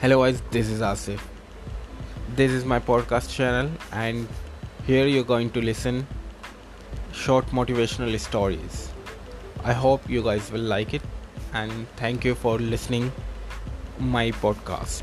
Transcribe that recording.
Hello guys, this is Asif. This is my podcast channel and here you're going to listen short motivational stories. I hope you guys will like it and thank you for listening my podcast.